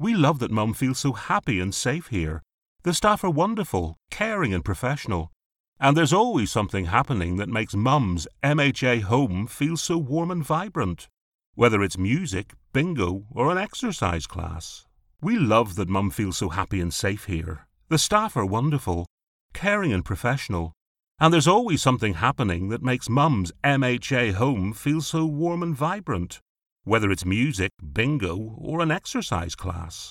We love that Mum feels so happy and safe here. The staff are wonderful, caring, and professional. And there's always something happening that makes Mum's MHA home feel so warm and vibrant. Whether it's music, bingo, or an exercise class. We love that Mum feels so happy and safe here. The staff are wonderful, caring, and professional. And there's always something happening that makes Mum's MHA home feel so warm and vibrant. Whether it's music, bingo, or an exercise class.